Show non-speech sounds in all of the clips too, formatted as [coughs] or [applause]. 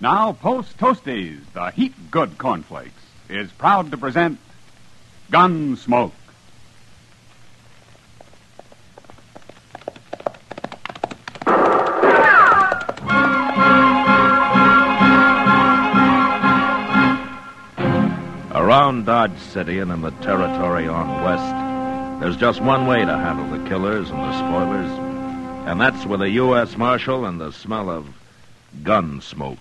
Now, Post Toasties, the heat good cornflakes, is proud to present Gunsmoke. Around Dodge City and in the territory on west, there's just one way to handle the killers and the spoilers, and that's with a U.S. Marshal and the smell of gun smoke.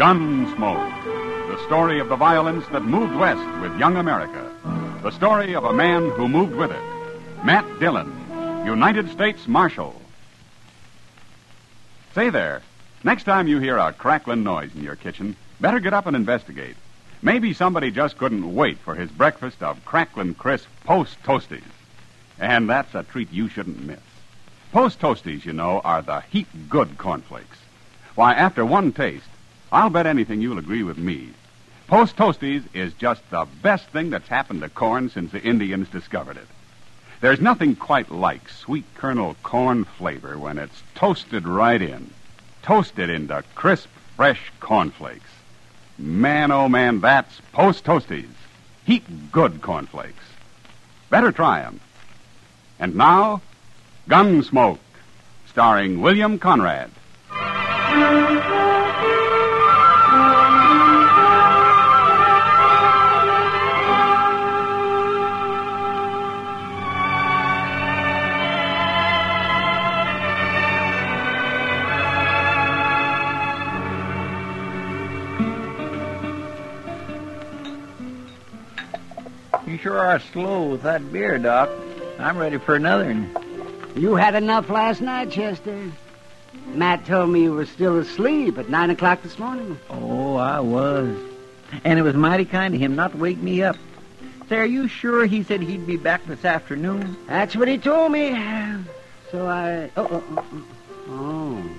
Gunsmoke, the story of the violence that moved west with young America. The story of a man who moved with it. Matt Dillon, United States Marshal. Say there, next time you hear a crackling noise in your kitchen, better get up and investigate. Maybe somebody just couldn't wait for his breakfast of crackling crisp post toasties. And that's a treat you shouldn't miss. Post toasties, you know, are the heap good cornflakes. Why, after one taste, I'll bet anything you'll agree with me. Post Toasties is just the best thing that's happened to corn since the Indians discovered it. There's nothing quite like sweet kernel corn flavor when it's toasted right in. Toasted into crisp, fresh cornflakes. Man, oh man, that's Post Toasties. Heat good cornflakes. Better try 'em. And now, Gunsmoke, starring William Conrad. Sure are slow with that beer, Doc. I'm ready for another. one. You had enough last night, Chester. Matt told me you were still asleep at nine o'clock this morning. Oh, I was. And it was mighty kind of him not to wake me up. Say, are you sure he said he'd be back this afternoon? That's what he told me. So I. Oh, oh, oh, oh. oh.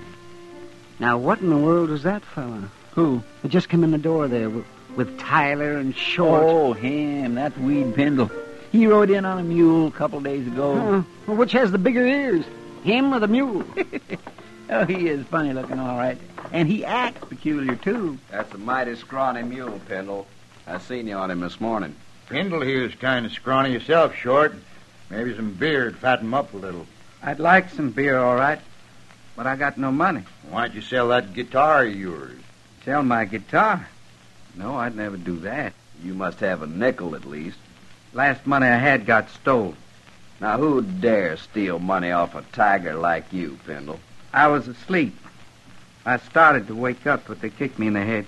Now, what in the world was that fella? Who? Just came in the door there with, with Tyler and Short. Oh, him. That's Weed Pendle. He rode in on a mule a couple days ago. Huh. Well, which has the bigger ears, him or the mule? [laughs] Oh, he is funny looking, all right. And he acts peculiar, too. That's a mighty scrawny mule, Pendle. I seen you on him this morning. Pendle here's kind of scrawny yourself, Short. Maybe some beer to fatten him up a little. I'd like some beer, all right, but I got no money. Why don't you sell that guitar of yours? Sell my guitar? No, I'd never do that. You must have a nickel at least. Last money I had got stolen. Now, who'd dare steal money off a tiger like you, Pendle? I was asleep. I started to wake up, but they kicked me in the head.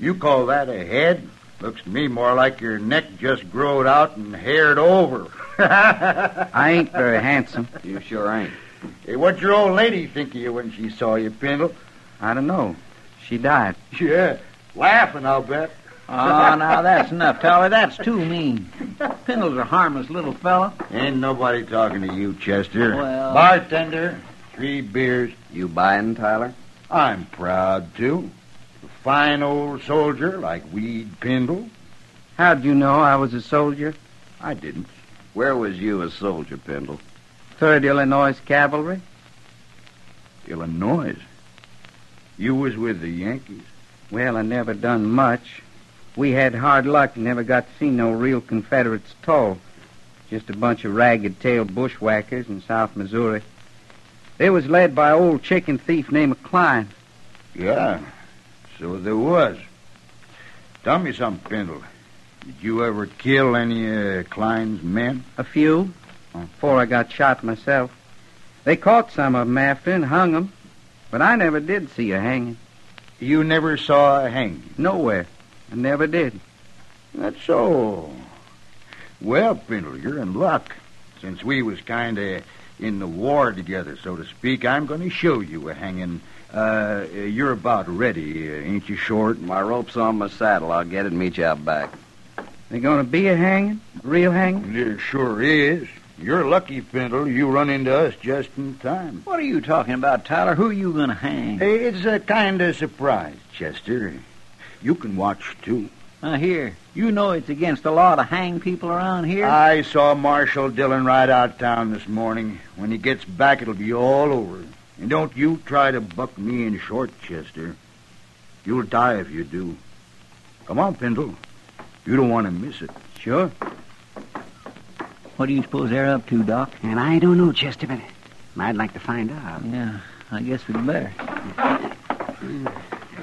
You call that a head? Looks to me more like your neck just growed out and haired over. [laughs] I ain't very handsome. You sure ain't. Hey, what'd your old lady think of you when she saw you, Pendle? I don't know. She died. [laughs] Yeah, laughing, I'll bet. Oh, [laughs] now that's enough, Tyler. That's too mean. Pendle's a harmless little fella. Ain't nobody talking to you, Chester. Well- Bartender, three beers. You buying, Tyler? I'm proud to. A fine old soldier like Weed Pendle. How'd you know I was a soldier? I didn't. Where was you a soldier, Pendle? Third Illinois Cavalry. Illinois. You was with the Yankees. Well, I never done much. We had hard luck and never got to see no real Confederates at all. Just a bunch of ragged-tailed bushwhackers in South Missouri. They was led by an old chicken thief named Klein. Yeah, so there was. Tell me something, Pendle. Did you ever kill any of Klein's men? A few, before I got shot myself. They caught some of 'em after and hung 'em, but I never did see a hanging. You never saw a hanging. Nowhere. I never did. That's so. Well, Pendle, you're in luck. Since we was kind of in the war together, so to speak, I'm going to show you a hanging. Uh, you're about ready, uh, ain't you, Short? My rope's on my saddle. I'll get it and meet you out back. They gonna be a hanging? A real hanging? There sure is. You're lucky, Pendle. You run into us just in time. What are you talking about, Tyler? Who are you going to hang? Hey, It's a kind of surprise, Chester. You can watch, too. Now, here, you know it's against the law to hang people around here. I saw Marshal Dillon ride out town this morning. When he gets back, it'll be all over. And don't you try to buck me in short, Chester. You'll die if you do. Come on, Pendle. You don't want to miss it. Sure. What do you suppose they're up to, Doc? And I don't know, Chester, but I'd like to find out. Yeah, I guess we'd better. Hmm.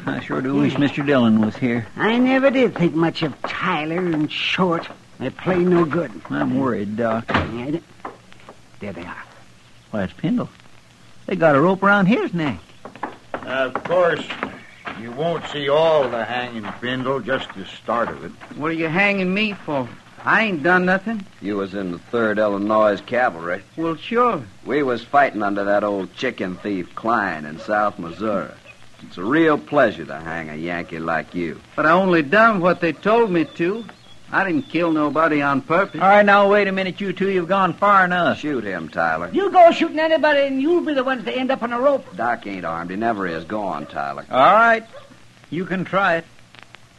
I sure do hmm. wish Mr. Dillon was here. I never did think much of Tyler and Short. They play no good. I'm worried, Doc. There they are. Why, it's Pendle. They got a rope around his neck. Of course, you won't see all the hanging, Pendle, just the start of it. What are you hanging me for? I ain't done nothing. You was in the 3rd Illinois Cavalry. Well, sure. We was fighting under that old chicken thief Klein in South Missouri. It's a real pleasure to hang a Yankee like you. But I only done what they told me to. I didn't kill nobody on purpose. All right, now, wait a minute, you two. You've gone far enough. Shoot him, Tyler. You go shooting anybody, and you'll be the ones to end up on a rope. Doc ain't armed. He never is. Go on, Tyler. All right. You can try it.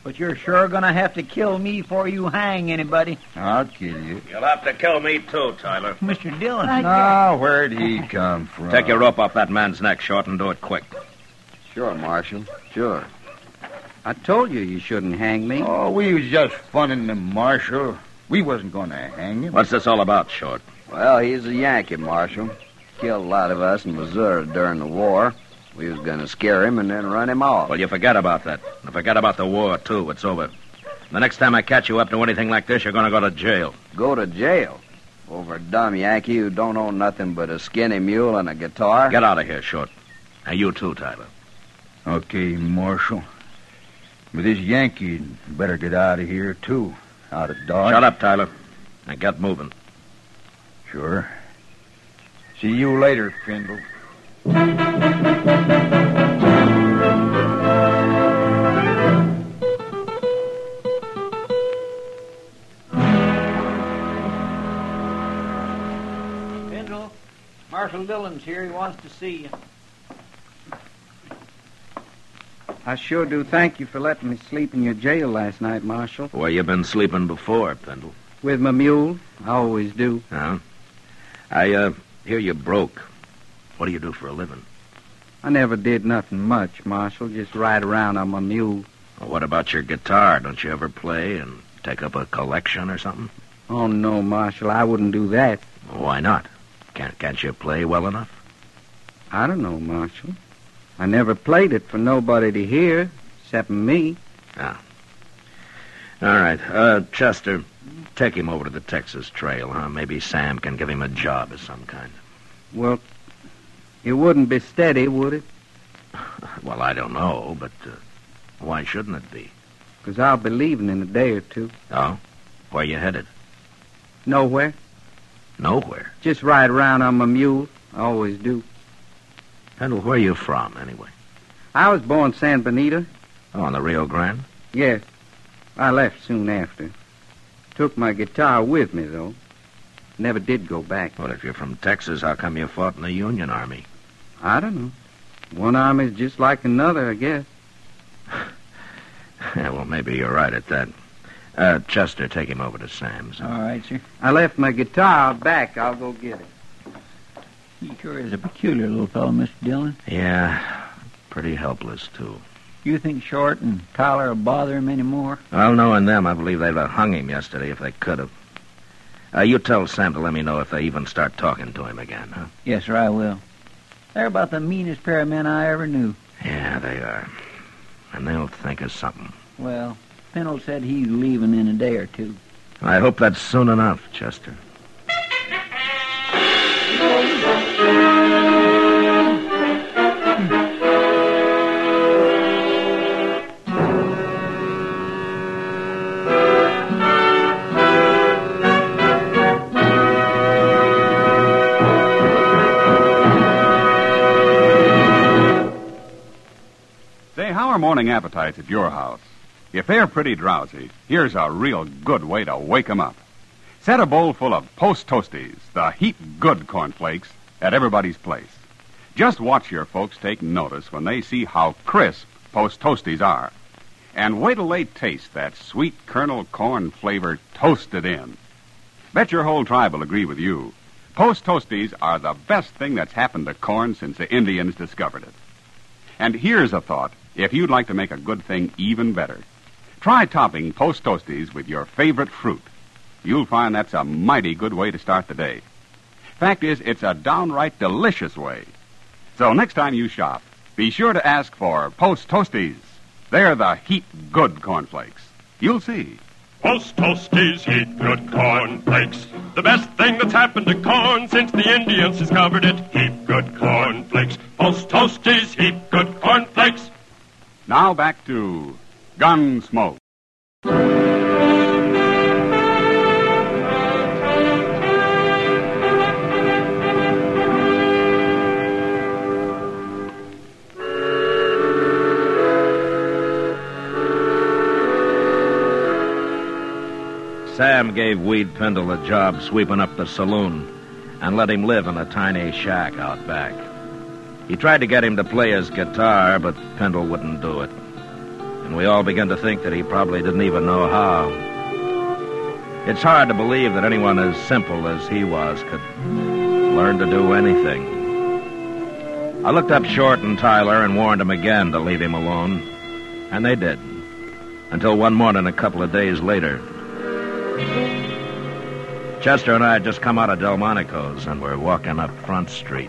But you're sure going to have to kill me before you hang anybody. I'll kill you. You'll have to kill me, too, Tyler. Mr. Dillon. Now, ah, where'd he come from? Take your rope off that man's neck, Short, and do it quick. Sure, Marshal. Sure. I told you you shouldn't hang me. Oh, we was just funning the marshal. We wasn't going to hang him. What's this all about, Short? Well, he's a Yankee, Marshal. Killed a lot of us in Missouri during the war. We was going to scare him and then run him off. Well, you forget about that. And forget about the war, too. It's over. The next time I catch you up to anything like this, you're going to go to jail. Go to jail over a dumb Yankee who don't own nothing but a skinny mule and a guitar. Get out of here, Short. And you, too, Tyler. Okay, Marshal. But this Yankee better get out of here, too. Out of Dodge. Shut up, Tyler. And get moving. Sure. See you later, Pendle. Marshal Dillon's here. He wants to see you. I sure do thank you for letting me sleep in your jail last night, Marshal. Where you been sleeping before, Pendle? With my mule. I always do. Huh? I, uh, hear you broke. What do you do for a living? I never did nothing much, Marshal. Just ride around on my mule. Well, what about your guitar? Don't you ever play and take up a collection or something? Oh, no, Marshal. I wouldn't do that. Why not? Can't, can't you play well enough? I don't know, Marshal. I never played it for nobody to hear, except me. Ah. All right. Uh, Chester, take him over to the Texas Trail, huh? Maybe Sam can give him a job of some kind. Well, it wouldn't be steady, would it? [laughs] Well, I don't know, but uh, why shouldn't it be? Because I'll be leaving in a day or two. Oh? Where you headed? Nowhere. Nowhere. Just ride around on my mule. I always do. Pendle, where you from, anyway? I was born San Benito. Oh, on the Rio Grande? Yes. I left soon after. Took my guitar with me, though. Never did go back. Well, if you're from Texas, how come you fought in the Union Army? I don't know. One army's just like another, I guess. Yeah, [laughs] well, maybe you're right at that. Uh, Chester, take him over to Sam's. All right, sir. I left my guitar back. I'll go get it. He sure is a peculiar little fellow, Mr. Dillon. Yeah, pretty helpless, too. You think Short and Tyler will bother him any more? Well, knowing them, I believe they'd have hung him yesterday if they could have. Uh, you tell Sam to let me know if they even start talking to him again, huh? Yes, sir, I will. They're about the meanest pair of men I ever knew. Yeah, they are. And they'll think of something. Well, Pendle said he's leaving in a day or two. I hope that's soon enough, Chester. Say, how are morning appetites at your house? If they're pretty drowsy, here's a real good way to wake 'em up. Set a bowl full of Post Toasties, the heap good cornflakes, at everybody's place. Just watch your folks take notice when they see how crisp Post Toasties are. And wait till they taste that sweet kernel corn flavor toasted in. Bet your whole tribe will agree with you. Post Toasties are the best thing that's happened to corn since the Indians discovered it. And here's a thought if you'd like to make a good thing even better. Try topping Post Toasties with your favorite fruit. You'll find that's a mighty good way to start the day. Fact is, it's a downright delicious way. So next time you shop, be sure to ask for Post Toasties. They're the heap good cornflakes. You'll see. Post Toasties heap good cornflakes. The best thing that's happened to corn since the Indians discovered it. Heap good cornflakes. Post Toasties heap good cornflakes. Now back to Gunsmoke. Sam gave Weed Pendle a job sweeping up the saloon and let him live in a tiny shack out back. He tried to get him to play his guitar, but Pendle wouldn't do it. And we all began to think that he probably didn't even know how. It's hard to believe that anyone as simple as he was could learn to do anything. I looked up Short and Tyler and warned them again to leave him alone. And they did. Until one morning, a couple of days later, Chester and I had just come out of Delmonico's and we're walking up Front Street.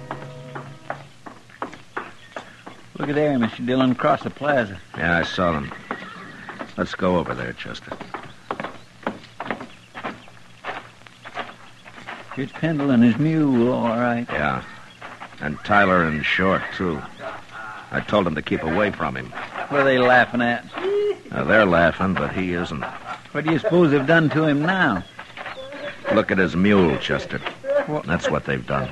Look at there, Mr. Dillon, across the plaza. Yeah, I saw them. Let's go over there, Chester. Here's Pendle and his mule, all right. Yeah. And Tyler and Short, too. I told them to keep away from him. What are they laughing at? Now, they're laughing, but he isn't. What do you suppose they've done to him now? Look at his mule, Chester. What? That's what they've done.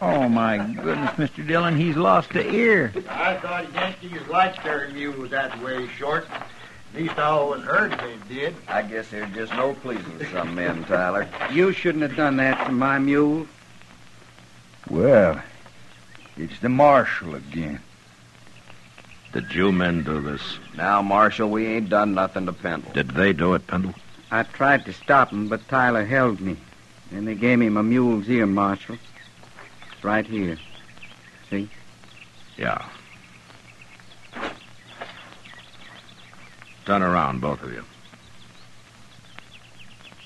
Oh, my goodness, Mr. Dillon, he's lost a ear. I thought Yankees liked their mules that way, Short. At least I always heard they did. I guess there's just no pleasing some men, Tyler. You shouldn't have done that to my mule. Well, it's the marshal again. Did you men do this? Now, Marshal, we ain't done nothing to Pendle. Did they do it, Pendle? I tried to stop him, but Tyler held me. Then they gave me my mule's ear, Marshal. It's right here. See? Yeah. Turn around, both of you.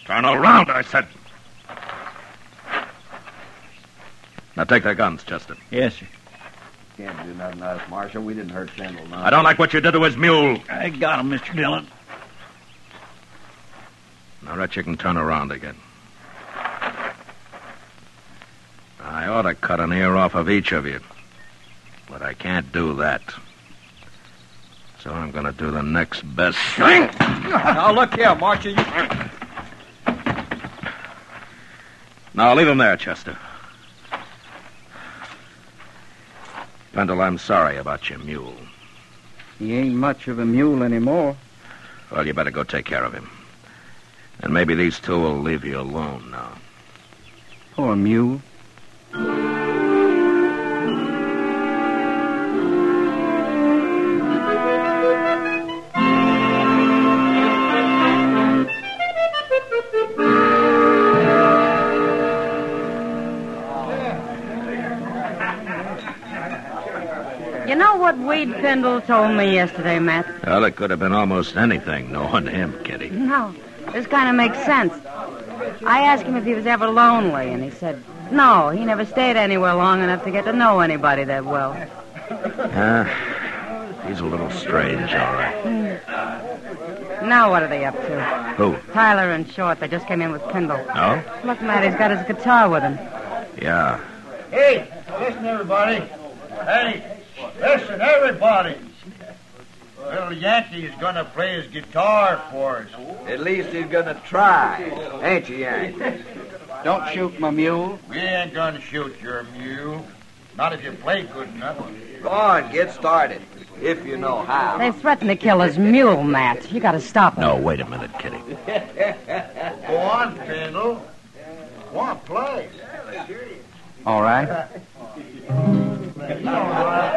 Turn around, I said. Now take their guns, Chester. Yes, sir. Can't do nothing to us, Marshal. We didn't hurt Pendle, no. I don't like what you did to his mule. I got him, Mr. Dillon. Now, Rhett, you can turn around again. I ought to cut an ear off of each of you. But I can't do that. So I'm going to do the next best thing. Now, look here, Marshal. You... Now, leave him there, Chester. Pendle, I'm sorry about your mule. He ain't much of a mule anymore. Well, you better go take care of him. And maybe these two will leave you alone now. Poor mule. You know what Weed Pendle told me yesterday, Matt? Well, it could have been almost anything, knowing him, Kitty. No, this kind of makes sense. I asked him if he was ever lonely, and he said, no, he never stayed anywhere long enough to get to know anybody that well. Yeah, he's a little strange, all right. Hmm. Now what are they up to? Who? Tyler and Short, they just came in with Pendle. No? Look, Matt, he's got his guitar with him. Yeah. Hey, listen, everybody. Hey, listen, everybody. Little Yankee is going to play his guitar for us. At least he's gonna try. Ain't you, Yankee? Don't shoot my mule. We ain't going to shoot your mule. Not if you play good enough. Go on, get started. If you know how. They threatened to kill his mule, Matt. You gotta stop them. No, wait a minute, Kitty. Go on, Pendle. Want to play? All right. Oh,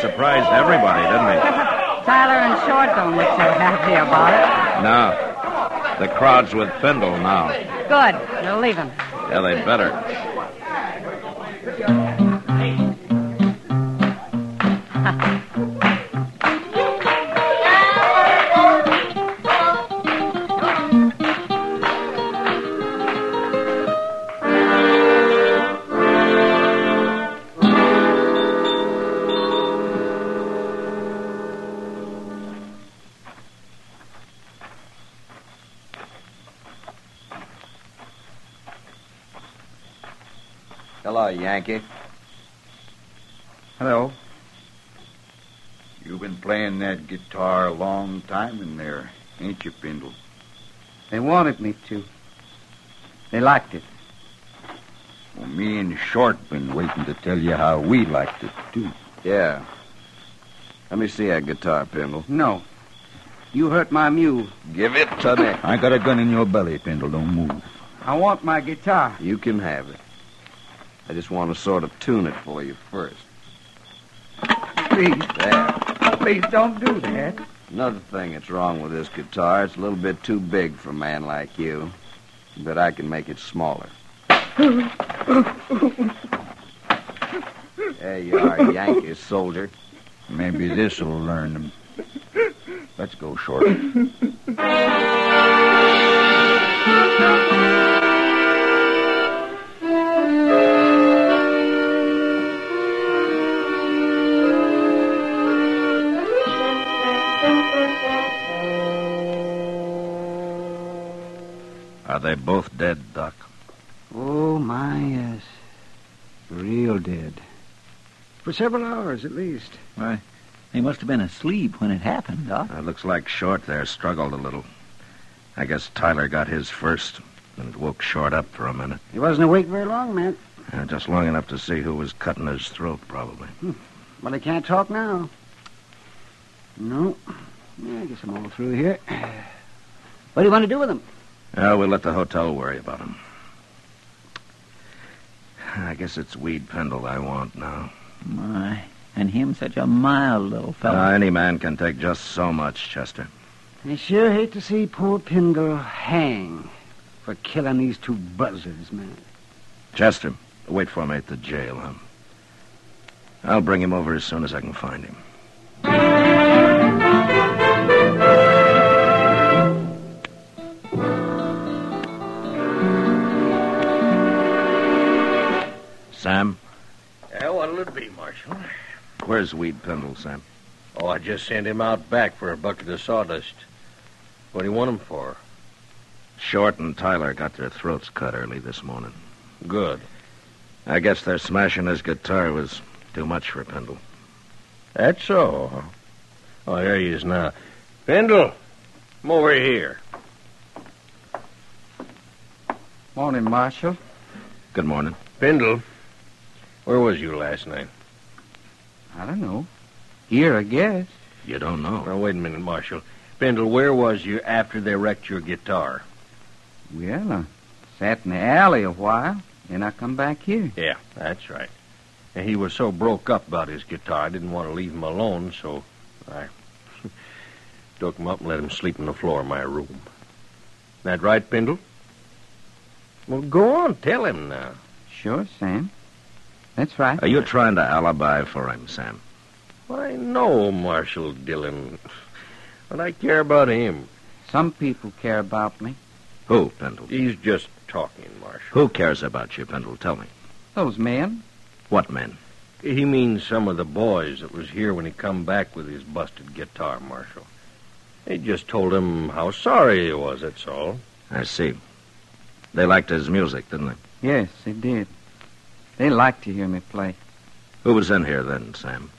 surprised everybody, didn't he? [laughs] Tyler and Short don't look so happy about it. No. The crowd's with Pendle now. Good. they'll leave him. Yeah, they'd better. Hello, Yankee. Hello. You've been playing that guitar a long time in there, ain't you, Pendle? They wanted me to. They liked it. Well, me and Short been waiting to tell you how we liked it, too. Yeah. Let me see that guitar, Pendle. No. You hurt my mule. Give it to me. [coughs] I got a gun in your belly, Pendle. Don't move. I want my guitar. You can have it. I just want to sort of tune it for you first. Please, There. please don't do that. Another thing that's wrong with this guitar, it's a little bit too big for a man like you. But I can make it smaller. there you are, Yankee soldier. Maybe this'll learn them. Let's go, Short. [laughs] both dead, Doc? Oh, my, yes. Real dead. For several hours, at least. Why, they must have been asleep when it happened, Doc. It looks like Short there struggled a little. I guess Tyler got his first, and it woke Short up for a minute. He wasn't awake very long, Matt. Uh, just long enough to see who was cutting his throat, probably. But he can't talk now. No. Yeah, I guess I'm all through here. [sighs] What do you want to do with him? Uh, we'll let the hotel worry about him. I guess it's Weed Pendle I want now. My, and him such a mild little Uh, fellow. any man can take just so much, Chester. I sure hate to see poor Pendle hang for killing these two buzzards, man. Chester, wait for me at the jail, huh? I'll bring him over as soon as I can find him. Where's Weed Pendle, Sam? Oh, I just sent him out back for a bucket of sawdust. What do you want him for? Short and Tyler got their throats cut early this morning. Good. I guess their smashing his guitar was too much for Pendle. That's so. Oh, there he is now. Pendle, come over here. Morning, Marshal. Good morning. Pendle, where was you last night? I don't know. Here, I guess. You don't know. Now, wait a minute, Marshal. Pendle, where was you after they wrecked your guitar? Well, I sat in the alley a while, then I come back here. Yeah, that's right. And he was so broke up about his guitar, I didn't want to leave him alone, so I [laughs] took him up and let him sleep on the floor of my room. That right, Pendle? Well, go on, tell him now. Sure, Sam. That's right. Uh, Are you trying to alibi for him, Sam? I know Marshal Dillon, but I care about him. Some people care about me. Who, Pendle? He's just talking, Marshal. Who cares about you, Pendle? Tell me. Those men. What men? He means some of the boys that was here when he come back with his busted guitar, Marshal. They just told him how sorry he was, that's all. I see. They liked his music, didn't they? Yes, they did. They like to hear me play. Who was in here then, Sam?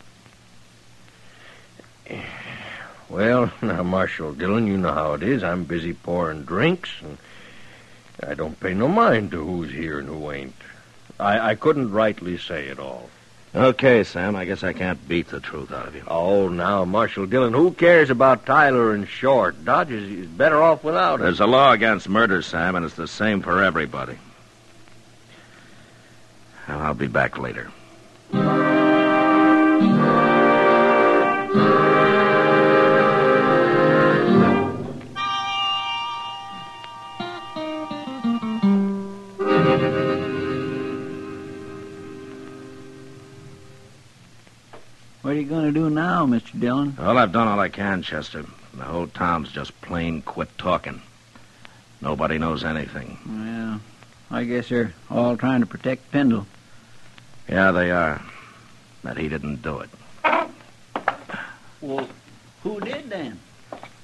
Well, now, Marshal Dillon, you know how it is. I'm busy pouring drinks, and I don't pay no mind to who's here and who ain't. I, I couldn't rightly say it all. Okay, Sam. I guess I can't beat the truth out of you. Oh, now, Marshal Dillon, who cares about Tyler and Short? Dodge is, is better off without him. There's a law against murder, Sam, and it's the same for everybody. Well, I'll be back later. What are you going to do now, Mr. Dillon? Well, I've done all I can, Chester. The whole town's just plain quit talking. Nobody knows anything. Well, I guess they're all trying to protect Pendle. Yeah, they are. That he didn't do it. Well, who did then?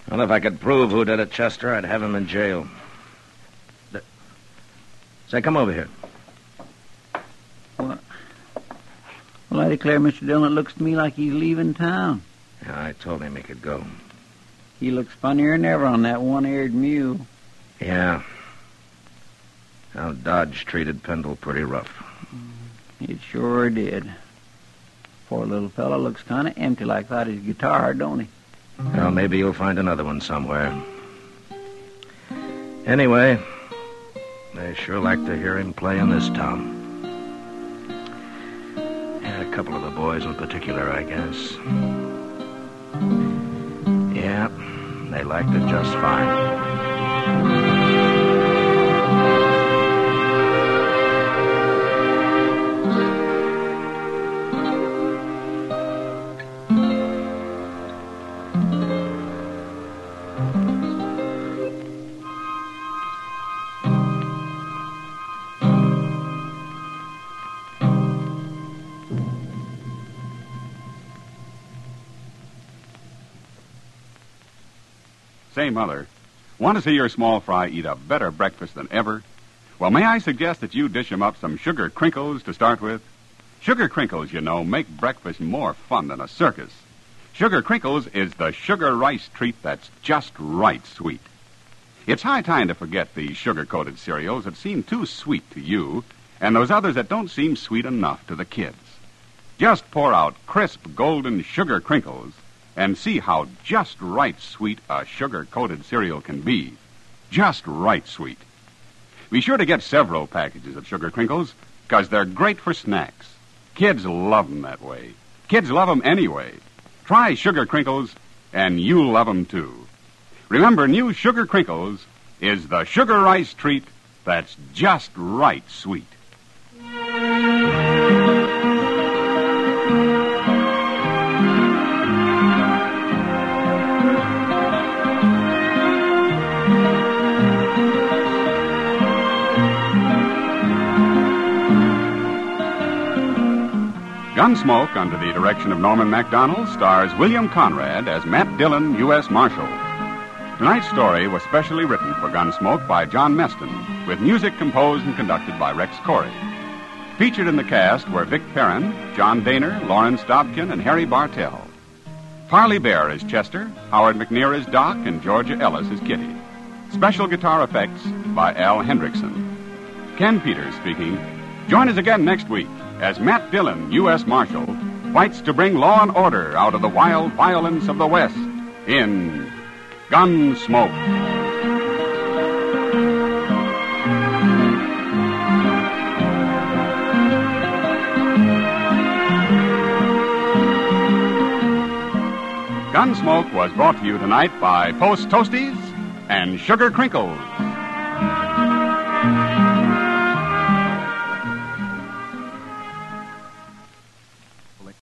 Well, if I could prove who did it, Chester, I'd have him in jail. Say, come over here. What? Well, I declare, Mr. Dillon, it looks to me like he's leaving town. Yeah, I told him he could go. He looks funnier than ever on that one-eared mule. Yeah. Now, Dodge treated Pendle pretty rough. Mm. It sure did. Poor little fellow looks kind of empty like that his guitar, don't he? Well, maybe you'll find another one somewhere. Anyway, they sure like to hear him play in this town. Yeah, a couple of the boys in particular, I guess. Yeah, they liked it just fine. Say, Mother, want to see your small fry eat a better breakfast than ever? Well, may I suggest that you dish 'em up some sugar crinkles to start with? Sugar crinkles, you know, make breakfast more fun than a circus. Sugar crinkles is the sugar rice treat that's just right sweet. It's high time to forget these sugar coated cereals that seem too sweet to you and those others that don't seem sweet enough to the kids. Just pour out crisp golden sugar crinkles and see how just right sweet a sugar coated cereal can be. Just right sweet. Be sure to get several packages of sugar crinkles because they're great for snacks. Kids love 'em that way. Kids love 'em anyway. Try sugar crinkles and you'll love 'em too. Remember, new sugar crinkles is the sugar rice treat that's just right sweet. Gunsmoke, under the direction of Norman Macdonnell, stars William Conrad as Matt Dillon, U.S. Marshal. Tonight's story was specially written for Gunsmoke by John Meston, with music composed and conducted by Rex Koury. Featured in the cast were Vic Perrin, John Dehner, Lawrence Dobkin, and Harry Bartell. Parley Baer is Chester, Howard McNear is Doc, and Georgia Ellis is Kitty. Special guitar effects by Al Hendrickson. Ken Peters speaking. Join us again next week as Matt Dillon, U.S. Marshal, fights to bring law and order out of the wild violence of the West in Gunsmoke. Gunsmoke was brought to you tonight by Post Toasties and Sugar Crinkles.